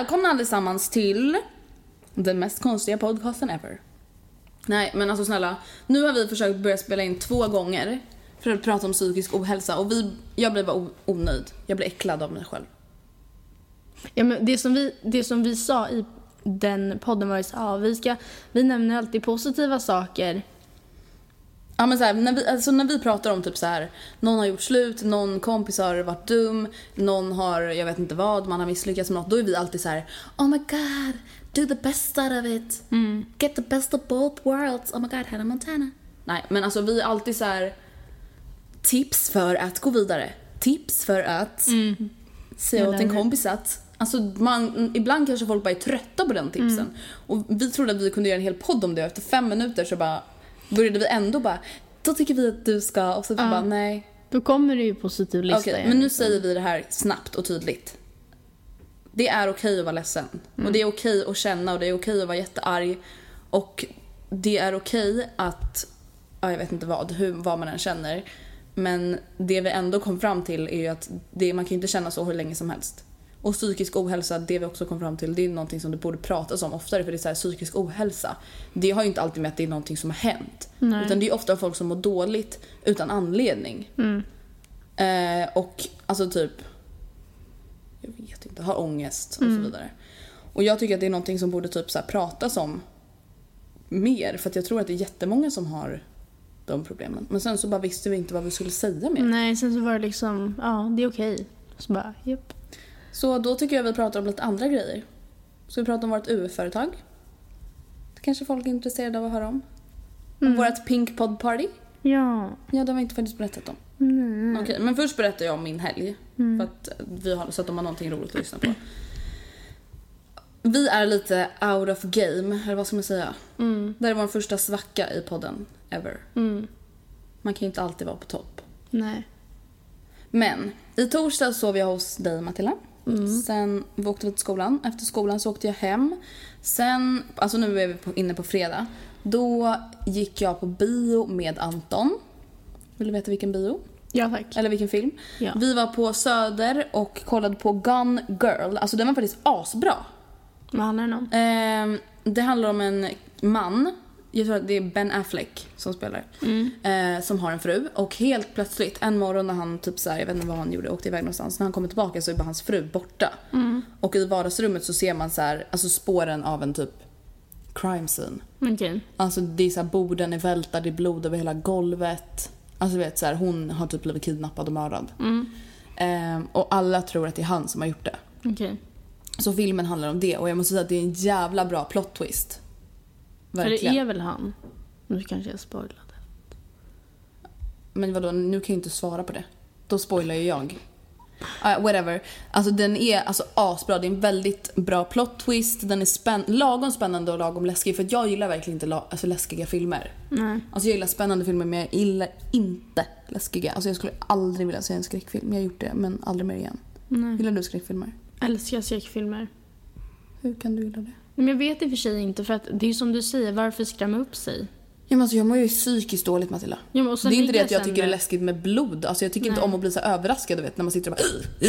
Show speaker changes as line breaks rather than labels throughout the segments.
välkomna allesammans till den mest konstiga podcasten ever. Nej, men alltså snälla. Nu har vi försökt börja spela in två gånger för att prata om psykisk ohälsa och vi, jag blir bara onöjd. Jag blir äcklad av mig själv.
Ja, men det, som vi, det som vi sa i den podden var ju så ja, vi, ska, vi nämner alltid positiva saker.
Ja men så här, när, vi, alltså när vi pratar om typ så här, någon har gjort slut, någon kompis har varit dum, någon har, jag vet inte vad, man har misslyckats med något. Då är vi alltid så här: oh my god, do the best out of it. Get the best of both worlds. Oh my god, Hannah Montana. Nej men alltså vi är alltid så här tips för att gå vidare. Tips för att säga åt en kompis att Alltså man, ibland kanske folk bara är trötta på den tipsen. Och vi trodde att vi kunde göra en hel podd om det och efter fem minuter så bara började vi ändå bara då tycker vi att du ska och så
Ja.
bara nej.
Då kommer det ju positiv lista igen,
men nu
liksom.
säger vi det här snabbt och tydligt. Det är okej att vara ledsen. Och det är okej att känna och det är okej att vara jättearg. Och det är okej att, ja, jag vet inte vad, hur, vad man än känner. Men det vi ändå kom fram till är ju att det, man kan ju inte känna så hur länge som helst. Och psykisk ohälsa, det vi också kom fram till, det är någonting som det borde pratas om oftare för det är så här, psykisk ohälsa. Det har ju inte alltid med att det är någonting som har hänt.
Nej.
Utan det är ofta folk som mår dåligt utan anledning. Eh, och alltså typ, jag vet inte, har ångest och så vidare. Och jag tycker att det är någonting som borde typ så här pratas om mer. För jag tror att det är jättemånga som har de problemen. Men sen så bara visste vi inte vad vi skulle säga mer.
Nej, sen så var det liksom, ja det är okej. Så bara, japp.
Så då tycker jag vi pratar om lite andra grejer. Så vi pratar om vårt UF-företag. Det kanske folk är intresserade av att höra om. Om vårt Pink Pod Party.
Ja.
Ja, det har vi inte faktiskt berättat om.
Nej.
Okej, men först berättar jag om min helg. För att vi har, så att de har någonting roligt att lyssna på. Vi är lite out of game, eller vad ska man säga? Det här är vår första svacka i podden, ever. Man kan ju inte alltid vara på topp.
Nej.
Men i torsdag sov jag hos dig Matilda. Sen åkte vi till skolan. Efter skolan så åkte jag hem. Sen, alltså nu är vi på, inne på fredag. Då gick jag på bio med Anton. Vill du veta vilken bio?
Ja tack.
Eller vilken film?
Ja.
Vi var på Söder och kollade på Gone Girl. Alltså den var faktiskt asbra.
Vad handlar den om?
Ehm, det handlar om en man, jag tror att det är Ben Affleck som spelar, eh, som har en fru. Och helt plötsligt en morgon när han typ såhär, jag vet inte vad han gjorde, åkte iväg någonstans. När han kommer tillbaka så är bara hans fru borta. Och i vardagsrummet så ser man så här, alltså spåren av en typ crime scene.
Okej.
Alltså det är så här, borden är välta, det är blod över hela golvet. Alltså vet så här, hon har typ blivit kidnappad och mördad. Ehm, och alla tror att det är han som har gjort det.
Okej.
Så filmen handlar om det och jag måste säga att det är en jävla bra plot twist.
För det
Verkligen.
är väl han? Nu kanske jag spoilade.
Men vadå, nu kan jag inte svara på det. Då spoilar ju jag. Ah, whatever. Alltså den är alltså asbra. Det är en väldigt bra plot twist. Den är spänn lagom spännande och lagom läskig. För jag gillar verkligen inte alltså, läskiga filmer.
Nej.
Alltså jag gillar spännande filmer men jag gillar inte läskiga. Alltså jag skulle aldrig vilja se en skräckfilm. Jag har gjort det men aldrig mer igen.
Nej.
Gillar du skräckfilmer?
Älskar skräckfilmer.
Hur kan du gilla det?
Men jag vet i och för sig inte för att det är ju som du säger, varför skrämma upp sig?
Ja, men alltså, jag mår ju psykiskt dåligt Matilda.
Ja, men och
Det är inte det att jag tycker det är läskigt med blod. Alltså jag tycker inte
Nej.
om att bli så överraskad du vet när man sitter och bara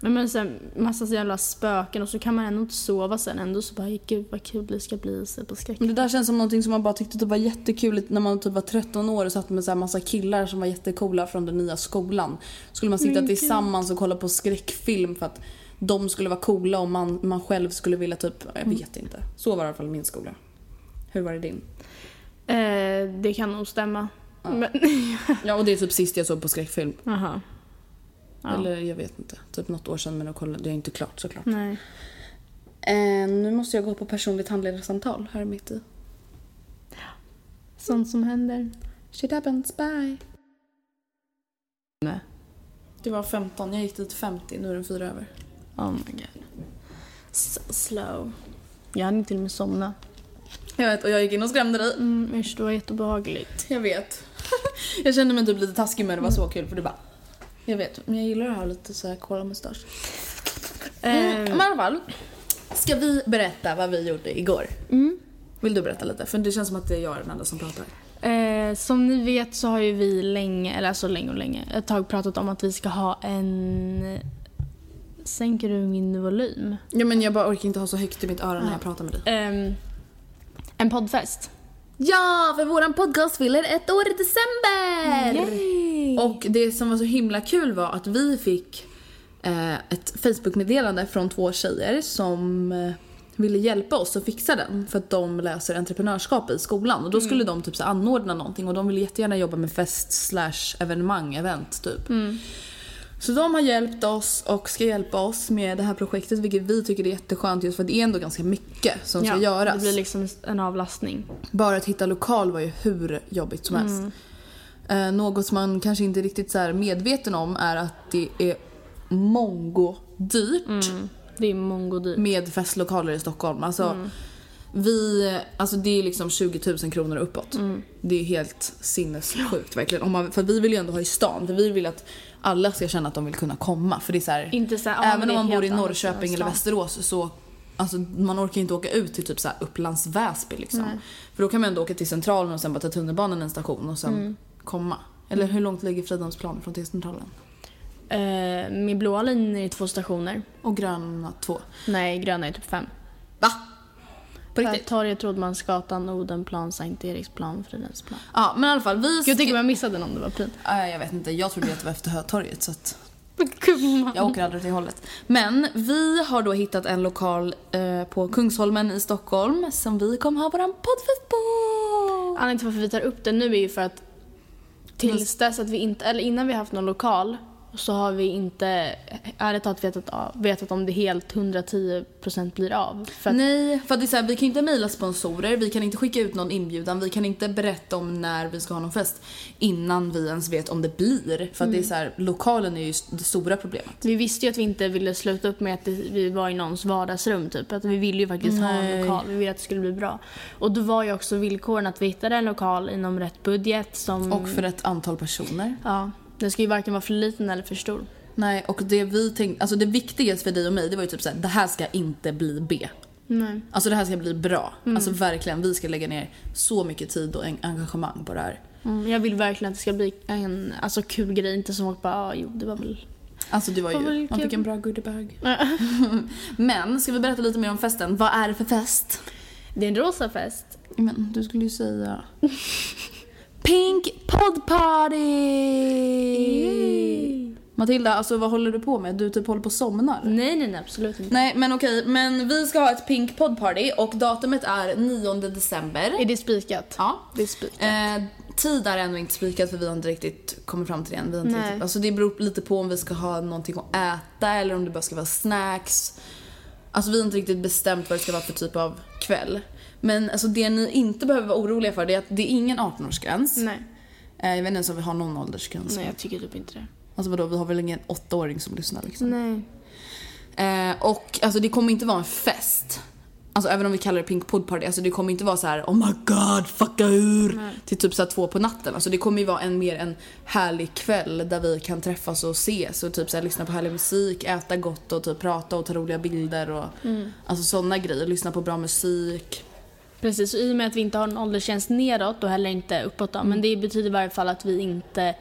Men, men sen massa så jävla spöken och så kan man ändå inte sova sen. Ändå så bara, gud vad kul det ska bli se på skräck.
Men det där känns som någonting som man bara tyckte typ var jättekul när man typ var 13 år och satt med så här massa killar som var jättecoola från den nya skolan. Skulle man sitta
Men
tillsammans och kolla på skräckfilm för att de skulle vara coola och man, man själv skulle vilja typ, jag
Mm.
vet inte. Så var det i alla fall min skola. Hur var det din?
Eh, det kan nog stämma. Men,
Ja och det är typ sist jag såg på skräckfilm.
aha. Ja.
Eller jag vet inte. Typ något år sedan men kollade, det är inte klart såklart.
Nej.
Eh, nu måste jag gå på personligt handledarsamtal här mitt i.
Sånt som händer.
Shit happens, bye.
Nej.
Det var 15, jag gick dit 50, nu är den fyra över.
Oh my god. So slow. Jag hann till och med somna.
Jag vet och jag gick in och skrämde dig.
Mm, usch, det var jättebehagligt.
Jag vet. jag kände mig typ lite taskig men det var så kul för du bara... Jag vet, men jag gillar att ha lite så här kola-mustasch. Mm, men i alla fall. Ska vi berätta vad vi gjorde igår?
Mm.
Vill du berätta lite? För det känns som att det är jag den enda som pratar.
Eh, som ni vet så har ju vi länge, eller alltså länge och länge, ett tag pratat om att vi ska ha en... Sänker du min volym?
Ja men jag bara orkar inte ha så högt i mitt öra när jag pratar med dig.
Ehm, en poddfest.
Ja, för våran podcast fyller ett år i december! Och det som var så himla kul var att vi fick eh, ett Facebook-meddelande från två tjejer som eh, ville hjälpa oss att fixa den för att de läser entreprenörskap i skolan och då skulle de typ så anordna någonting och de ville jättegärna jobba med fest slash evenemang, event typ. Så de har hjälpt oss och ska hjälpa oss med det här projektet vilket vi tycker är jätteskönt just för att det är ändå ganska mycket som ska göras.
Det blir liksom en avlastning.
Bara att hitta lokal var ju hur jobbigt som helst. Eh, något som man kanske inte är riktigt så här medveten om är att det är mongo dyrt
Det är mongodyrt.
med festlokaler i Stockholm. Alltså, vi, alltså det är liksom 20 000 kronor uppåt. Det är helt sinnessjukt verkligen. Om man, för vi vill ju ändå ha i stan. För vi vill att alla ska känna att de vill kunna komma. För det är så här,
Inte så här, ja, men
även om man bor i Norrköping eller. Västerås så Alltså man orkar inte åka ut till typ så här Upplands Väsby liksom. För då kan man ändå åka till centralen och sen bara ta tunnelbanan en station och sen
Mm.
komma. Eller hur långt ligger Fridhemsplan från till centralen?
Eh, med blåa linjen är det två stationer.
Och gröna två.
Nej, gröna är typ fem.
Va? På riktigt?
Torget, Rodmansgatan, Odenplan, Sankt Eriksplan, Fridhemsplan.
Ja men i alla fall vi...
Gud, jag
ska-
tycker man missade någon det var pin.
Nej, jag vet inte, jag trodde att det var efter Hötorget så att jag åker aldrig till hållet. Men vi har då hittat en lokal eh, på Kungsholmen i Stockholm som vi kommer ha våran poddfest på.
Anledningen till varför vi tar upp det nu är ju för att tills dess att vi inte, eller innan vi haft någon lokal så har vi inte ärligt talat vetat, av- vetat om det helt 110% blir av. För att,
Nej, för det är så här, vi kan inte mejla sponsorer, vi kan inte skicka ut någon inbjudan, vi kan inte berätta om när vi ska ha någon fest innan vi ens vet om det blir. För att det är så här, lokalen är ju det stora problemet.
Vi visste ju att vi inte ville sluta upp med att vi var i någons vardagsrum typ. Att vi ville ju faktiskt ha en
Nej.
lokal, vi ville att det skulle bli bra. Och då var ju också villkoren att vi hittade en lokal inom rätt budget som...
Och för ett antal personer.
Ja, den ska ju varken vara för liten eller för stor.
Nej, och det vi tänkte, alltså det viktigaste för dig och mig det var ju typ såhär, det här ska inte bli B.
Nej.
Alltså det här ska bli bra. Alltså verkligen, vi ska lägga ner så mycket tid och en- engagemang på det här.
Mm, jag vill verkligen att det ska bli en alltså, kul grej, inte som att bara, ah, jo det var väl...
Alltså det var ju, man fick en bra goodiebag. Men, ska vi berätta lite mer om festen? Vad är det för fest?
Det är en rosa fest.
Men du skulle ju säga... Pink Pod Party! Matilda, alltså vad håller du på med? Du typ håller på att somnar.
Nej, nej, nej, absolut inte.
Nej men okej, men vi ska ha ett Pink Pod Party och datumet är 9 december.
Är det spikat?
Ja.
Det är spikat.
Eh, tid är ändå inte spikat för vi har inte riktigt kommit fram till det än. Vi har inte
Nej.
riktigt, alltså det beror lite på om vi ska ha någonting att äta eller om det bara ska vara snacks. Alltså vi har inte riktigt bestämt vad det ska vara för typ av kväll. Men alltså det ni inte behöver vara oroliga för det är att det är ingen 18-årsgräns.
Nej.
Eh, Jag vet inte ens om vi har någon åldersgräns.
Nej, jag tycker typ inte det.
Alltså vadå, vi har väl ingen åttaåring som lyssnar liksom.
Nej.
Eh, och alltså det kommer inte vara en fest. Alltså även om vi kallar det Pink Pod Party, alltså det kommer inte vara så här: oh my god, fucka ur! Till typ så två på natten. Alltså det kommer ju vara en mer en härlig kväll där vi kan träffas och ses och typ så här, lyssna på härlig musik, äta gott och typ prata och ta roliga bilder och alltså sådana grejer. Lyssna på bra musik.
Precis, och i och med att vi inte har en åldersgräns neråt och heller inte uppåt då, men det betyder i varje fall att vi inte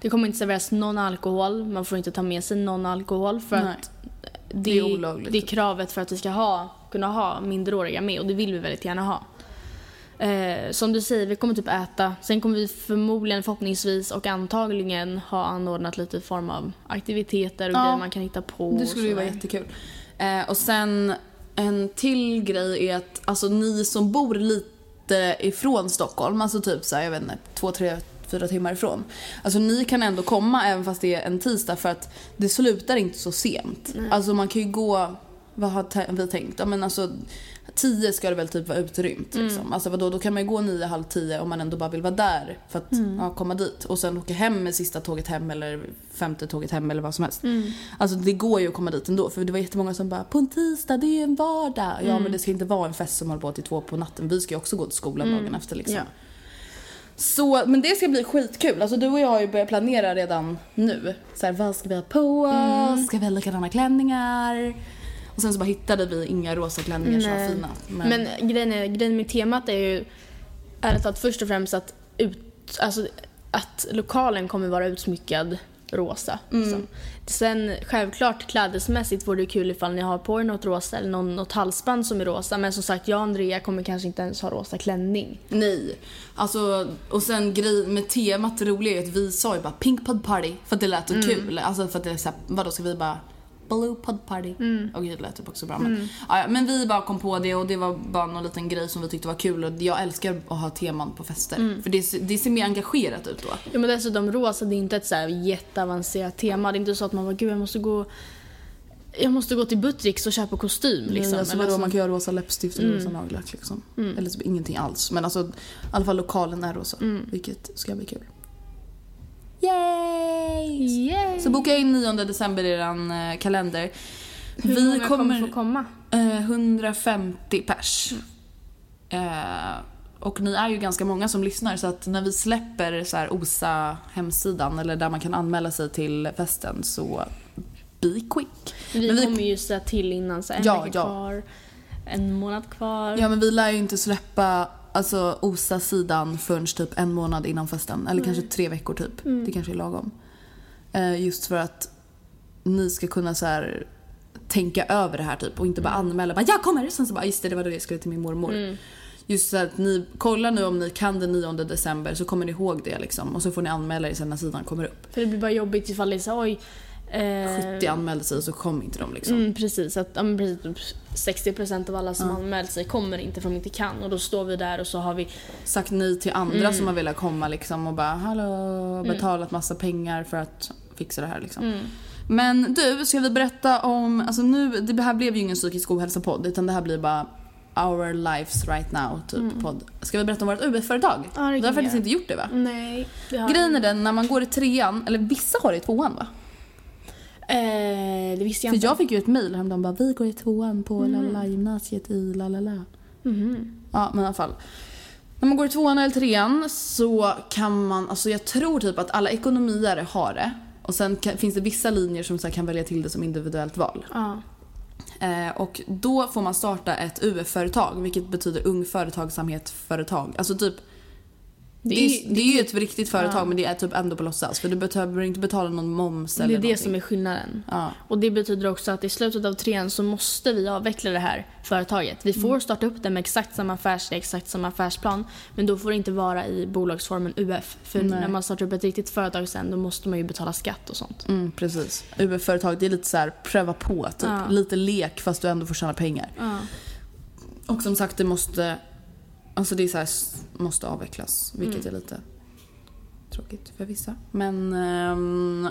det kommer inte serveras någon alkohol, man får inte ta med sig någon alkohol för
Nej.
att det,
Det är olagligt.
det är kravet för att vi ska ha, kunna ha minderåriga med och det vill vi väldigt gärna ha. Eh, som du säger, vi kommer typ äta. Sen kommer vi förmodligen, förhoppningsvis och antagligen ha anordnat lite form av aktiviteter och
Ja.
grejer man kan hitta på.
Det skulle ju vara jättekul. Eh, och sen en till grej är att alltså ni som bor lite ifrån Stockholm, alltså typ så här, jag vet inte, två, tre, fyra timmar ifrån. Alltså ni kan ändå komma även fast det är en tisdag för att det slutar inte så sent. Alltså man kan ju gå, vad har vi tänkt? Ja men alltså tio ska det väl typ vara utrymt liksom. Alltså vadå, då kan man ju gå nio, halv tio om man ändå bara vill vara där för att ja, komma dit. Och sen åka hem med sista tåget hem eller femte tåget hem eller vad som helst. Alltså det går ju att komma dit ändå för det var jättemånga som bara på en tisdag, det är ju en vardag. Ja men det ska inte vara en fest som håller på till två på natten. Vi ska ju också gå till skolan dagen efter liksom.
Ja.
Så, men det ska bli skitkul. Alltså du och jag har ju börjat planera redan nu. Så här, vad ska vi ha på oss? Ska vi ha likadana klänningar? Och sen så bara hittade vi inga rosa klänningar som var fina.
Men, grejen, är, grejen med temat är ju ärligt talat först och främst att, ut, alltså, att lokalen kommer vara utsmyckad rosa. Liksom. Sen självklart klädesmässigt vore det kul ifall ni har på er något rosa eller någon, något halsband som är rosa. Men som sagt, jag och Andrea kommer kanske inte ens ha rosa klänning.
Nej. Alltså, och sen grej med temat, det roliga är att vi sa ju bara pink pod party för att det lät så kul. Alltså för att det är såhär, vadå ska vi bara blue pod party? Och det lät typ också bra. Men, ja, ja, men vi bara kom på det och det var bara någon liten grej som vi tyckte var kul och jag älskar att ha teman på fester. För det, ser- det ser mer engagerat ut då.
Ja, men dessutom rosa, det är inte ett så här jätteavancerat tema. Det är inte så att man bara, gud jag måste gå jag måste gå till Buttricks och köpa kostym. Liksom.
Liksom, alltså,
Eller
vadå,
så-
man kan göra rosa läppstift och rosa nagellack liksom. Eller typ ingenting alls. Men alltså i alla fall lokalen är rosa. Vilket ska bli kul. Yay!
Yay!
Så boka in 9 december i eran eh, kalender.
Hur
vi
många kommer,
kommer
få komma?
eh, 150 pers. Eh, och ni är ju ganska många som lyssnar så att när vi släpper så här OSA hemsidan eller där man kan anmäla sig till festen så be quick.
Vi,
Men vi-
kommer ju säga till innan, så en
Ja,
vecka
ja.
kvar, en månad kvar.
Ja men vi lär ju inte släppa alltså, OSA-sidan förrän typ en månad innan festen. Eller kanske tre veckor typ. Det kanske är lagom. Eh, just för att ni ska kunna så här tänka över det här typ och inte bara anmäla bara jag kommer sen så bara just det det var då jag skulle till min mormor. Just så att ni kollar nu om ni kan den 9 december så kommer ni ihåg det liksom och så får ni anmäla er sen när sidan kommer upp.
För det blir bara jobbigt ifall det är så oj. Eh,
70 anmälde sig så kom inte de liksom.
Mm, precis, att, ja, precis, typ 60% av alla som anmält sig kommer inte för att de inte kan och då står vi där och så har vi
sagt nej till andra som har velat komma liksom och bara hallå, betalat massa pengar för att fixa det här liksom. Men du, ska vi berätta om, alltså nu, det här blev ju ingen psykisk ohälsa-podd utan det här blir bara our lives right now typ podd. Ska vi berätta om vårt UF-företag?
Ja,
vi har faktiskt inte gjort det va?
Nej, det har
Grejen är den, när man går i trean, eller vissa har det i tvåan va?
Eh, det visste jag
För
inte.
jag fick ju ett mail häromdagen bara vi går i tvåan på lalala gymnasiet i lalala. Ja men i alla fall. När man går i tvåan eller trean så kan man, alltså jag tror typ att alla ekonomier har det. Och sen kan, finns det vissa linjer som så kan välja till det som individuellt val.
Ja.
Eh, och då får man starta ett UF-företag vilket betyder ung företagsamhet-företag. Alltså typ det, är, det är ju ett riktigt företag men det är typ ändå på låtsas för du behöver inte betala någon moms
Det
eller
är det
någonting.
som är skillnaden.
Ja.
Och det betyder också att i slutet av trean så måste vi avveckla det här företaget. Vi får starta upp det med exakt samma affärsidé, exakt samma affärsplan. Men då får det inte vara i bolagsformen UF. För
Nej.
när man startar upp ett riktigt företag sen då måste man ju betala skatt och sånt.
Mm, precis. UF-företag, det är lite så här pröva på typ.
Ja.
Lite lek fast du ändå får tjäna pengar.
Ja.
Och som sagt det måste, alltså det är så här, måste avvecklas. Vilket är lite Tråkigt för vissa. Men, ehm,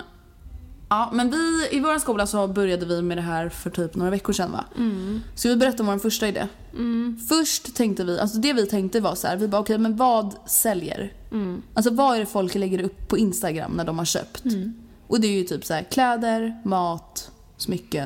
ja, men vi, i vår skola så började vi med det här för typ några veckor sedan va? Ska vi berätta om vår första idé? Först tänkte vi, alltså det vi tänkte var så här, vi bara okej men vad säljer? Alltså vad är det folk lägger upp på Instagram när de har köpt? Och det är ju typ så här kläder, mat, smycken.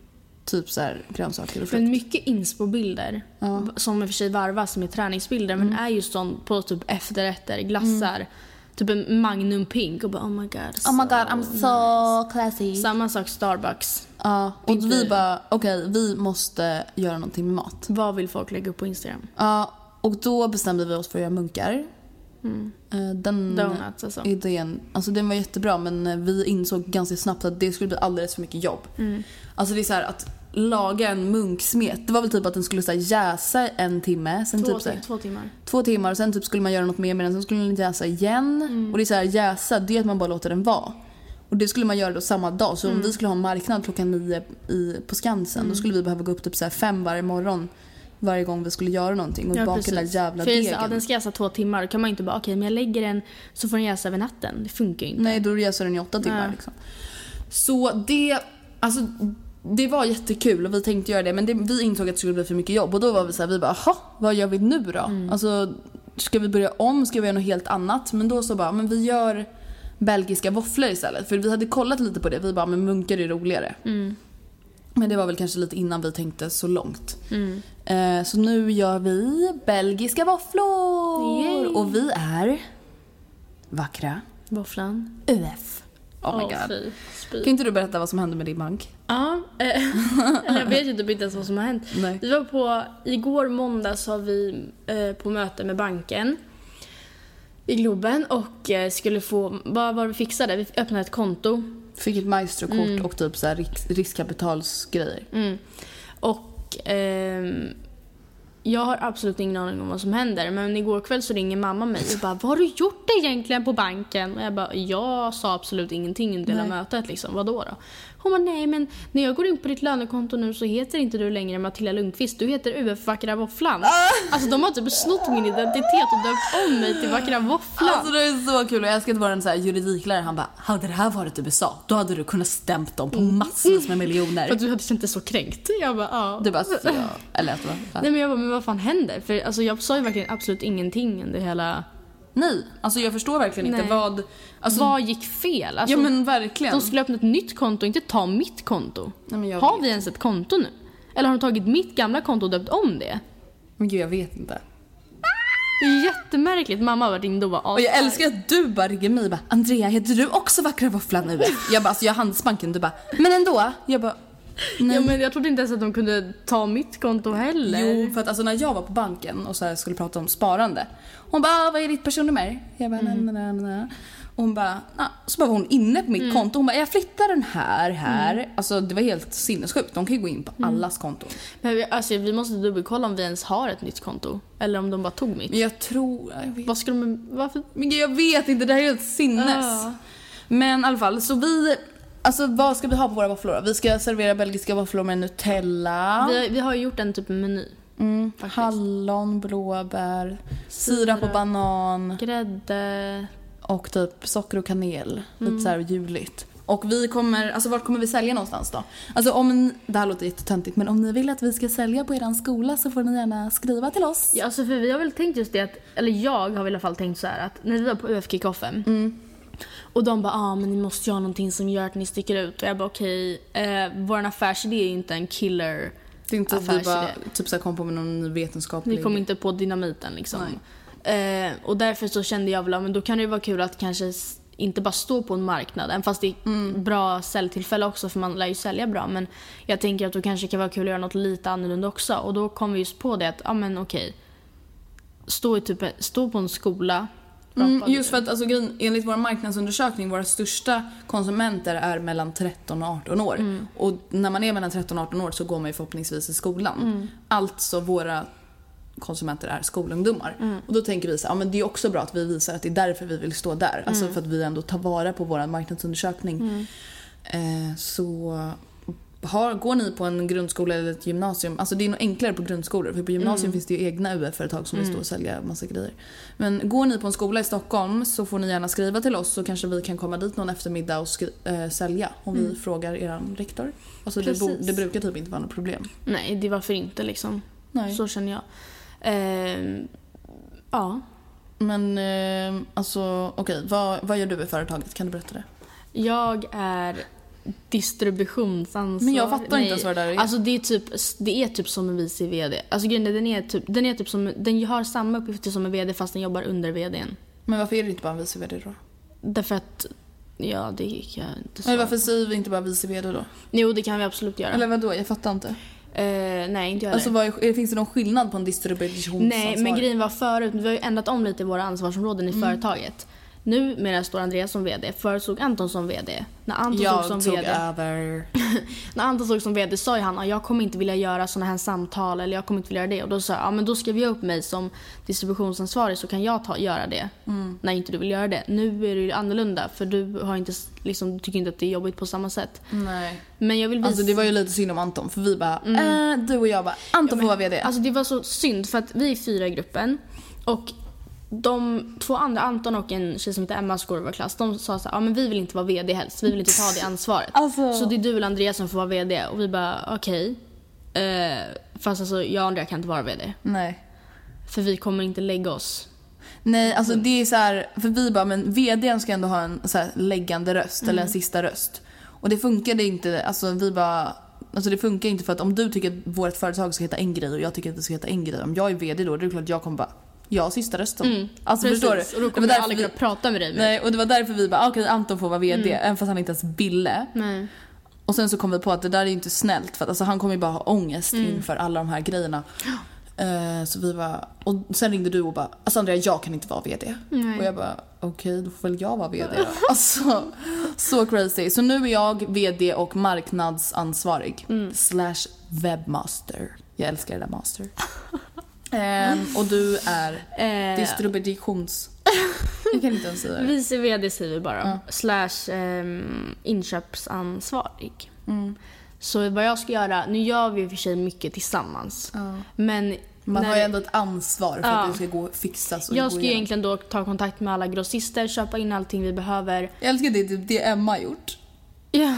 Typ så här grönsaker och
Men
frukt.
mycket inspo-bilder som i och för sig varvas med träningsbilder men är just sånt på typ efterrätter, glassar. Typ en Magnum Pink och bara oh my god.
Oh my
so
god, I'm so classy.
Samma sak Starbucks.
Ja, och vi bara okej vi måste göra någonting med mat.
Vad vill folk lägga upp på Instagram?
Ja, och då bestämde vi oss för att göra munkar. Eh, Den
Donuts alltså.
idén, alltså den var jättebra men vi insåg ganska snabbt att det skulle bli alldeles för mycket jobb. Alltså det är så att laga en munksmet, det var väl typ att den skulle så här jäsa en timme, sen
Två,
typ så här,
två timmar.
två timmar och sen typ skulle man göra något mer med den, sen skulle den jäsa igen. Och det är så här jäsa, det är att man bara låter den vara. Och det skulle man göra då samma dag. Så om vi skulle ha en marknad klockan nio i, på Skansen då skulle vi behöva gå upp typ så fem varje morgon varje gång vi skulle göra någonting och baka den där jävla
För
degen.
ja, den ska jäsa två timmar. Då kan man inte bara okej men jag lägger den så får den jäsa över natten. Det funkar ju inte.
Nej, då jäser den i åtta timmar.
Ja.
Liksom. Så det, alltså, det var jättekul och vi tänkte göra det men det, vi insåg att det skulle bli för mycket jobb och då var vi så här, vi bara, jaha, vad gör vi nu då?
Mm.
Alltså, ska vi börja om? Ska vi göra något helt annat? Men då så bara, men vi gör belgiska våfflor istället. För vi hade kollat lite på det, vi bara, men munkar är roligare.
Mm.
Men det var väl kanske lite innan vi tänkte så långt. Eh, så nu gör vi belgiska våfflor!
Yay.
Och vi är vackra
Våfflan.
UF. Oh my god.
fy.
Kan inte du berätta vad som hände med din bank?
Ja, eh, jag vet ju typ inte ens vad som har hänt.
Nej.
Vi var på, igår måndag så var vi eh, på möte med banken i Globen och eh, skulle få, vad var vi fixade? Vi öppnade ett konto.
Fick ett maestrokort och typ så här risk, riskkapitalsgrejer.
Mm. Och ehm, jag har absolut ingen aning om vad som händer men igår kväll så ringer mamma mig och bara Vad har du gjort egentligen på banken? Och jag bara Jag sa absolut ingenting under hela mötet liksom. Vadå då? Hon bara nej men när jag går in på ditt lönekonto nu så heter inte du längre Matilda Lundqvist. Du heter UF Vackra Våfflan. Alltså de har typ snott min identitet och döpt om mig till Vackra Våfflan.
Alltså det är så kul och jag älskar att vara en så här juridiklärare. Han bara, hade det här varit USA då hade du kunnat stämt dem på massvis med miljoner.
För att du hade känt dig så kränkt. Jag bara ja.
Du bara, så, eller att det var,
Nej men jag bara, men vad fan händer? För alltså, jag sa ju verkligen absolut ingenting under hela...
Nej, alltså jag förstår verkligen inte
Nej.
vad... Alltså,
vad gick fel? Alltså,
ja men verkligen.
De skulle öppna ett nytt konto, inte ta mitt konto.
Nej,
har
vet.
vi ens ett konto nu? Eller har de tagit mitt gamla konto och döpt om det?
Men gud jag vet inte.
Det är jättemärkligt. Mamma har varit inne och bara
Och jag älskar att du bara ringer mig och bara Andrea heter du också Vackra Våfflan nu? Jag bara alltså jag har Handelsbanken, du bara men ändå. Jag bara nej.
Ja, men jag trodde inte ens att de kunde ta mitt konto heller.
Jo, för att alltså när jag var på banken och så skulle prata om sparande. Hon bara, ah, vad är ditt personnummer? Jag bara,
Mm.
na, na, na, na. Och hon bara, ah. så bara var hon inne på mitt konto. Hon bara, jag flyttar den här, här. Alltså det var helt sinnessjukt. De kan ju gå in på allas konton.
Men vi, alltså, vi måste dubbelkolla om vi ens har ett nytt konto. Eller om de bara tog mitt.
Jag tror, jag vet,
Vad ska de... Varför?
men jag vet inte, det här är helt sinnes.
Ja.
Men i alla fall, så vi, alltså vad ska vi ha på våra våfflor då? Vi ska servera belgiska våfflor med Nutella.
Vi, vi har ju gjort en typ meny.
Mm,
faktiskt.
hallon, blåbär, sirap och banan
Grädde.
och typ socker och kanel.
Mm.
Lite så här juligt. Och vi kommer, alltså vart kommer vi sälja någonstans då? Alltså om, det här låter jättetöntigt men om ni vill att vi ska sälja på eran skola så får ni gärna skriva till oss.
Ja, alltså för vi har väl tänkt just det att, eller jag har i alla fall tänkt så här att när vi var på UF-kickoffen
Mm.
Och de bara ah, men ni måste göra någonting som gör att ni sticker ut och jag bara okej, eh, vår affärsidé är ju inte en killer
Det är inte att vi bara typ så här kom på med någon ny vetenskaplig...
Ni kom inte på dynamiten liksom. Eh, och därför så kände jag väl, ja, men då kan det ju vara kul att kanske inte bara stå på en marknad, även fast det är
Mm.
bra säljtillfälle också för man lär ju sälja bra. Men jag tänker att då kanske det kan vara kul att göra något lite annorlunda också. Och då kom vi just på det att, ja men okej. Stå, i typ, stå på en skola.
Mm, just för att alltså, enligt vår marknadsundersökning, våra största konsumenter är mellan 13 och 18 år.
Mm.
Och när man är mellan 13 och 18 år så går man ju förhoppningsvis i skolan.
Mm.
Alltså våra konsumenter är skolungdomar.
Mm.
Och då tänker vi så ja, men det är också bra att vi visar att det är därför vi vill stå där. Alltså
Mm.
för att vi ändå tar vara på vår marknadsundersökning. Eh, så har, går ni på en grundskola eller ett gymnasium, alltså det är nog enklare på grundskolor för på gymnasium
Mm.
finns det ju egna UF-företag som vill stå och sälja massa grejer. Men går ni på en skola i Stockholm så får ni gärna skriva till oss så kanske vi kan komma dit någon eftermiddag och eh, sälja om vi frågar eran rektor. Alltså det, bo-
Mm.
Det brukar typ inte vara något problem.
Nej, det varför inte liksom.
Nej.
Så känner jag. Ehm, ja.
Men eh, alltså okej, vad, vad gör du i företaget? Kan du berätta det?
Jag är distributionsansvarig.
Men jag fattar inte ens vad det där är.
Alltså det är typ, det är typ som en vice VD. Alltså grejen är, den är typ, den är typ som, den har samma uppgifter som en VD fast den jobbar under VDn.
Men varför är det inte bara en vice VD då?
Därför att, ja det kan jag inte svara
varför
på.
säger vi inte bara vice VD då?
Jo det kan vi absolut göra.
Eller vadå? Jag fattar inte.
Eh, nej inte jag
Alltså vad är, finns det någon skillnad på en distributionsansvarig?
Nej men grejen var förut, vi har ju ändrat om lite i våra ansvarsområden
Mm.
i företaget. Numera står Andreas som VD, förut stod Anton som VD. När Anton
Jag
som
tog
VD.
över.
När Anton såg som VD sa ju han att jag kommer inte vilja göra såna här samtal eller jag kommer inte vilja göra det. Och då sa jag, ja men då skriver jag upp mig som distributionsansvarig så kan jag ta, göra det.
Mm.
När inte du vill göra det. Nu är det ju annorlunda för du, har inte, liksom, du tycker inte att det är jobbigt på samma sätt.
Nej.
Men jag vill visa...
Alltså det var ju lite synd om Anton för vi bara, eh, du och jag bara, Anton får vara VD.
Alltså det var så synd för att vi är fyra i gruppen och de två andra, Anton och en tjej som heter Emma som går i vår klass, de sa så här, ja men vi vill inte vara VD helst, vi vill inte ta det ansvaret.
Alltså-
Så det är du eller Andreas som får vara VD och vi bara okej. Eh, fast alltså jag och Andrea kan inte vara VD.
Nej.
För vi kommer inte lägga oss.
Nej, alltså det är så här, för vi bara, men VDn ska ändå ha en så här läggande röst eller en
Mm.
sista röst. Och det funkade inte, alltså vi bara, alltså det funkar inte för att om du tycker att vårt företag ska heta en grej och jag tycker att det ska heta en grej, om jag är VD då, det är klart att jag kommer bara, jag har sista rösten. Alltså förstår du?
Mm. Precis, Och då kommer jag aldrig
vi-
kunna prata med dig. mer.
Nej, och det var därför vi bara, okej Anton får vara VD, även fast han inte ens ville.
Nej.
Och sen så kom vi på att det där är ju inte snällt för att alltså, han kommer ju bara ha ångest
Mm.
inför alla de här grejerna. Eh, så vi bara, och sen ringde du och bara, alltså Andrea jag kan inte vara VD.
Nej.
Och jag bara, okej då får väl jag vara VD då. Alltså, så crazy. Så nu är jag VD och marknadsansvarig.
Mm.
Slash webbmaster. Jag älskar det där master. Ehm, och du är
Eh,
distributions... Jag kan inte ens säga det.
Vice VD säger vi bara. Slash ehm, inköpsansvarig.
Mm.
Så vad jag ska göra, nu gör vi i och för sig mycket tillsammans. Men
Man
när-
har ju ändå ett ansvar för
Ja.
att det ska gå fixas och
jag ska ju
igenom.
egentligen då ta kontakt med alla grossister, köpa in allting vi behöver.
Jag älskar det, det Emma gjort.
Ja.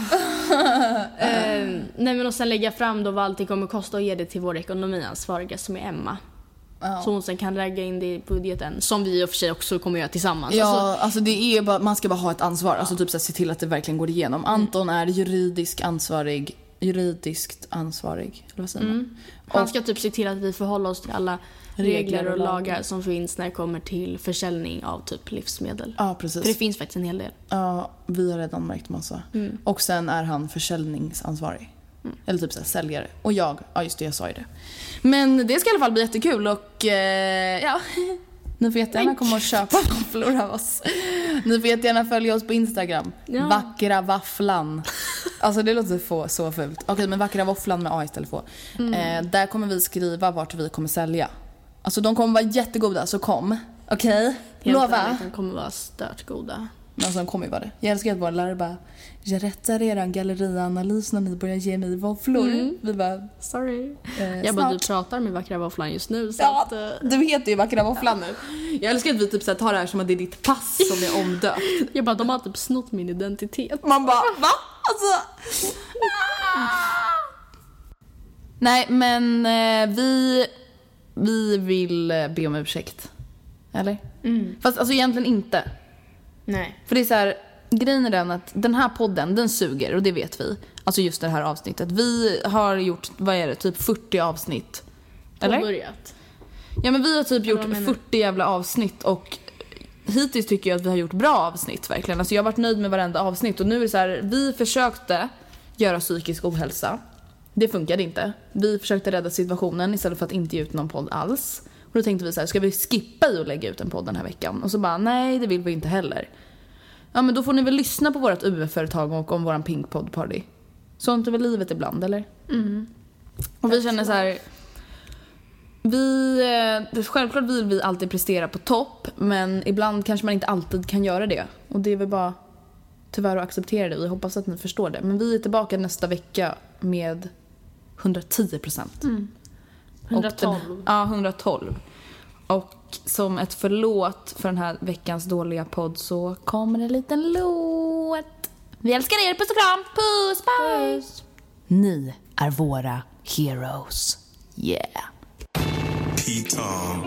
Ehm, nej men och sen lägga fram då vad allting kommer kosta och ge det till vår ekonomiansvariga som är Emma.
Ja.
Så hon sen kan lägga in det i budgeten. Som vi i och för sig också kommer göra tillsammans.
Ja,
Alltså,
alltså, det är bara, man ska bara ha ett ansvar. Alltså typ så här, se till att det verkligen går igenom. Anton är juridisk ansvarig, juridiskt ansvarig, eller vad säger man?
han ska typ se till att vi förhåller oss till alla regler och lagar som finns när det kommer till försäljning av typ livsmedel.
Ja,
För det
precis.
finns faktiskt en hel del.
Ja, vi har redan märkt massa. Och sen är han försäljningsansvarig. Eller typ så här, säljare. Och jag, ja just det, jag sa ju det. Men det ska i alla fall bli jättekul och eh, ja, Ni får jättegärna komma och köpa våfflor av oss. Ni får jättegärna följa oss på Instagram.
Ja.
Vackra vafflan. Alltså det låter få, så fult. Okej, men vackra våfflan med A istället för Å. Eh, där kommer vi skriva vart vi kommer sälja. Alltså de kommer vara jättegoda, så kom. Okej?
Helt
Lova.
De kommer vara stört goda.
Men de kommer ju vara det. Jag älskar att våra lärare bara Jag rättar eran gallerianalys när ni börjar ge mig våfflor. Vi bara
Sorry.
eh,
Jag bara, du pratar med vackra våfflan just nu så
Ja,
att... eh,
du heter ju vackra våfflan nu. Jag älskar att vi typ så här tar det här som att det är ditt pass som är omdöpt.
Jag bara, de har typ snott min identitet.
Man bara va? Alltså. Nej men eh, vi, vi vill be om ursäkt. Eller? Fast alltså egentligen inte.
Nej.
För det är så här, grejen är den att den här podden, den suger och det vet vi. Alltså just det här avsnittet. Vi har gjort, vad är det, typ 40 avsnitt. Eller?
Påbörjat.
Ja men vi har typ gjort
vad menar du?
40 jävla avsnitt och hittills tycker jag att vi har gjort bra avsnitt verkligen. Alltså jag har varit nöjd med varenda avsnitt och nu är det så här, vi försökte göra psykisk ohälsa. Det funkade inte. Vi försökte rädda situationen istället för att inte ge ut någon podd alls. Och då tänkte vi så här, ska vi skippa i att lägga ut en podd den här veckan? Och så bara, nej det vill vi inte heller. Ja men då får ni väl lyssna på vårt UF-företag och om våran Pink Pod Party. Sånt är väl livet ibland eller? Och vi känner så här. Vi, eh, självklart vill vi alltid prestera på topp men ibland kanske man inte alltid kan göra det. Och det är väl bara tyvärr att acceptera det. Vi hoppas att ni förstår det. Men vi är tillbaka nästa vecka med 110 procent.
112.
Ja, 112. Och som ett förlåt för den här veckans dåliga podd så kommer en liten låt. Vi älskar er, puss och kram! Puss, puss! Ni är våra heroes. Yeah!
P-Tom.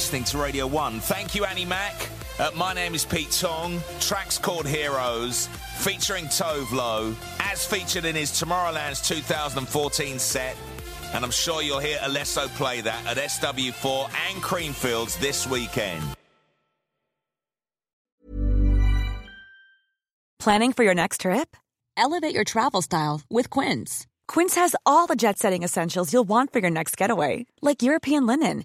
Listening to Radio 1. Thank you, Annie Mac. Uh, my name is Pete Tong. Track's called Heroes, featuring Tove Lo, as featured in his Tomorrowland's 2014 set. And I'm sure you'll hear Alesso play that at SW4 and Creamfields this weekend.
Planning for your next trip?
Elevate your travel style with Quince.
Quince has all the jet setting essentials you'll want for your next getaway, like European linen,